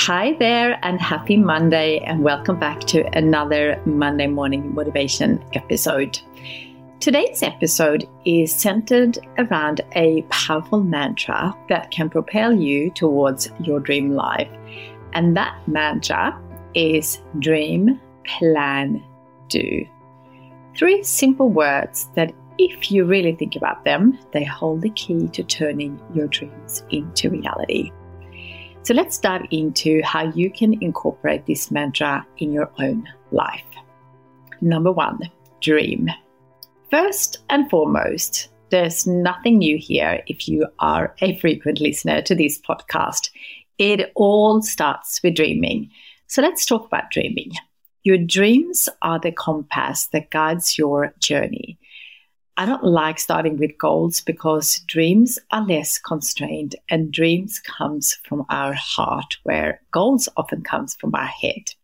Hi there, and happy Monday, and welcome back to another Monday morning motivation episode. Today's episode is centered around a powerful mantra that can propel you towards your dream life. And that mantra is dream, plan, do. Three simple words that, if you really think about them, they hold the key to turning your dreams into reality. So let's dive into how you can incorporate this mantra in your own life. Number one, dream. First and foremost, there's nothing new here if you are a frequent listener to this podcast. It all starts with dreaming. So let's talk about dreaming. Your dreams are the compass that guides your journey. I don't like starting with goals because dreams are less constrained and dreams comes from our heart where goals often comes from our head.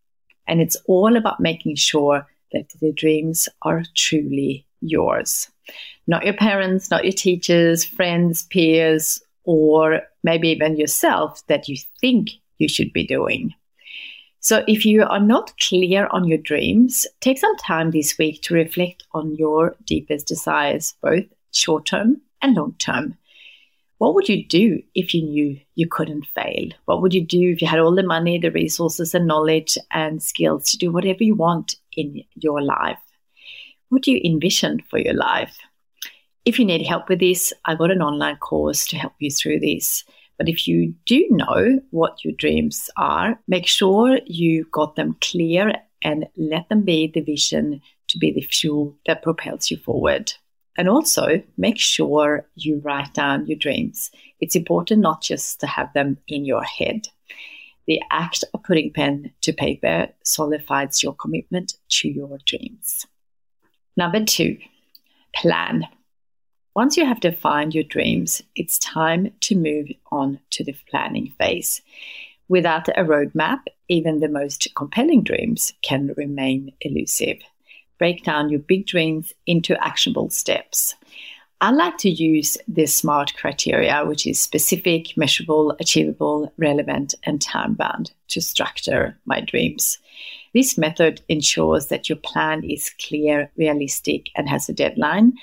And it's all about making sure that the dreams are truly yours. Not your parents, not your teachers, friends, peers, or maybe even yourself that you think you should be doing. So, if you are not clear on your dreams, take some time this week to reflect on your deepest desires, both short term and long term. What would you do if you knew you couldn't fail? What would you do if you had all the money, the resources, and knowledge and skills to do whatever you want in your life? What do you envision for your life? If you need help with this, I've got an online course to help you through this. But if you do know what your dreams are, make sure you got them clear and let them be the vision to be the fuel that propels you forward. And also make sure you write down your dreams. It's important not just to have them in your head. The act of putting pen to paper solidifies your commitment to your dreams. Number two, plan. Once you have defined your dreams, it's time to move on to the planning phase. Without a roadmap, even the most compelling dreams can remain elusive. Break down your big dreams into actionable steps. I like to use the SMART criteria, which is specific, measurable, achievable, relevant, and time bound, to structure my dreams. This method ensures that your plan is clear, realistic, and has a deadline,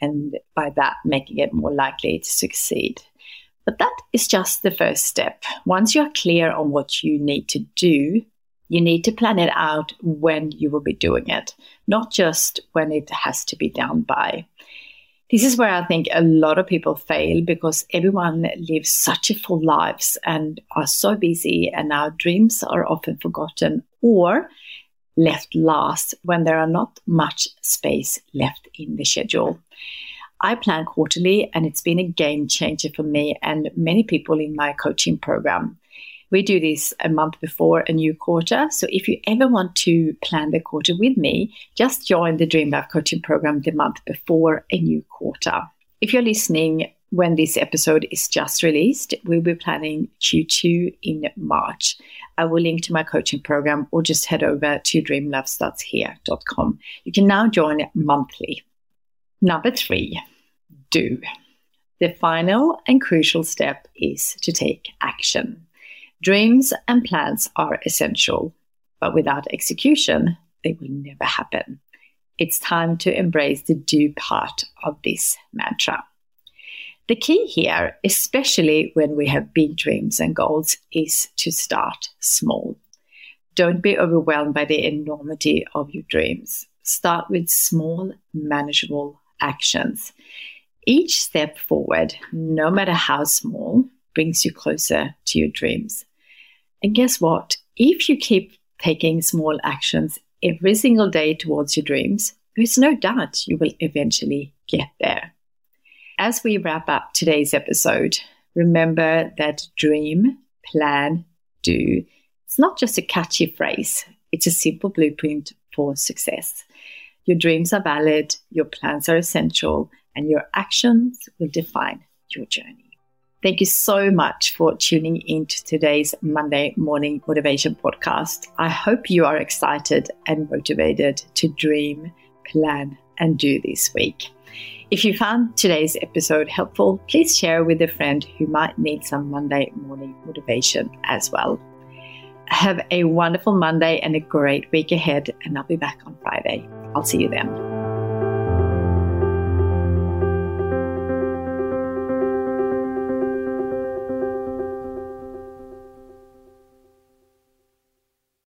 and by that, making it more likely to succeed. But that is just the first step. Once you're clear on what you need to do, you need to plan it out when you will be doing it, not just when it has to be done by. This is where I think a lot of people fail because everyone lives such a full lives and are so busy, and our dreams are often forgotten or left last when there are not much space left in the schedule. I plan quarterly, and it's been a game changer for me and many people in my coaching program. We do this a month before a new quarter. So if you ever want to plan the quarter with me, just join the Dream Life coaching program the month before a new quarter. If you're listening when this episode is just released, we'll be planning Q2 in March. I will link to my coaching program or just head over to dreamlifestartshere.com. You can now join monthly. Number three, do. The final and crucial step is to take action. Dreams and plans are essential, but without execution, they will never happen. It's time to embrace the do part of this mantra. The key here, especially when we have big dreams and goals, is to start small. Don't be overwhelmed by the enormity of your dreams. Start with small, manageable actions. Each step forward, no matter how small, brings you closer to your dreams. And guess what? If you keep taking small actions every single day towards your dreams, there's no doubt you will eventually get there. As we wrap up today's episode, remember that dream, plan, do. It's not just a catchy phrase, it's a simple blueprint for success. Your dreams are valid, your plans are essential, and your actions will define your journey. Thank you so much for tuning into today's Monday Morning Motivation Podcast. I hope you are excited and motivated to dream, plan, and do this week. If you found today's episode helpful, please share with a friend who might need some Monday morning motivation as well. have a wonderful Monday and a great week ahead. And I'll be back on Friday. I'll see you then.